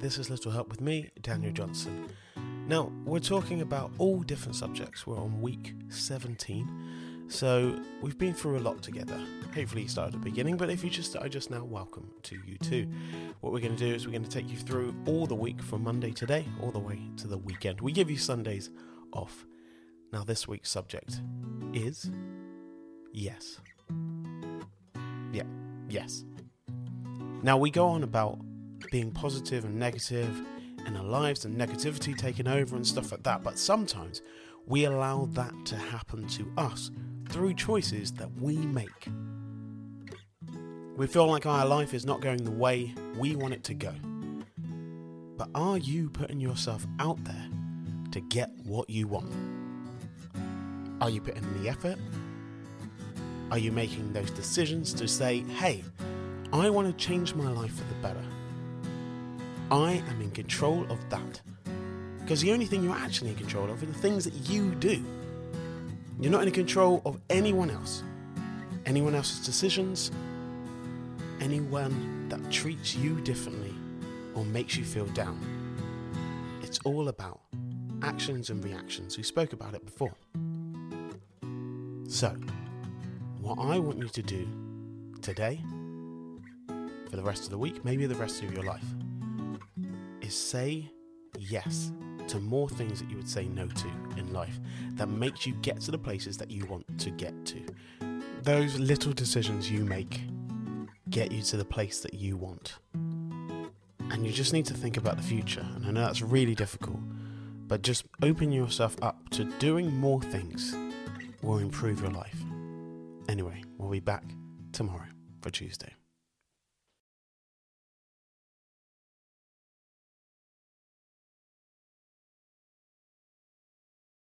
This is Little Help with me, Daniel Johnson. Now, we're talking about all different subjects. We're on week 17, so we've been through a lot together. Hopefully, you started at the beginning, but if you just started just now, welcome to you too. What we're going to do is we're going to take you through all the week from Monday today all the way to the weekend. We give you Sundays off. Now, this week's subject is yes. Yeah, yes. Now, we go on about being positive and negative in our lives and negativity taking over and stuff like that, but sometimes we allow that to happen to us through choices that we make. We feel like our life is not going the way we want it to go. But are you putting yourself out there to get what you want? Are you putting in the effort? Are you making those decisions to say, hey, I want to change my life for the better? I am in control of that. Because the only thing you're actually in control of are the things that you do. You're not in control of anyone else, anyone else's decisions, anyone that treats you differently or makes you feel down. It's all about actions and reactions. We spoke about it before. So, what I want you to do today, for the rest of the week, maybe the rest of your life, is say yes to more things that you would say no to in life that makes you get to the places that you want to get to. Those little decisions you make get you to the place that you want. And you just need to think about the future. And I know that's really difficult, but just open yourself up to doing more things will improve your life. Anyway, we'll be back tomorrow for Tuesday.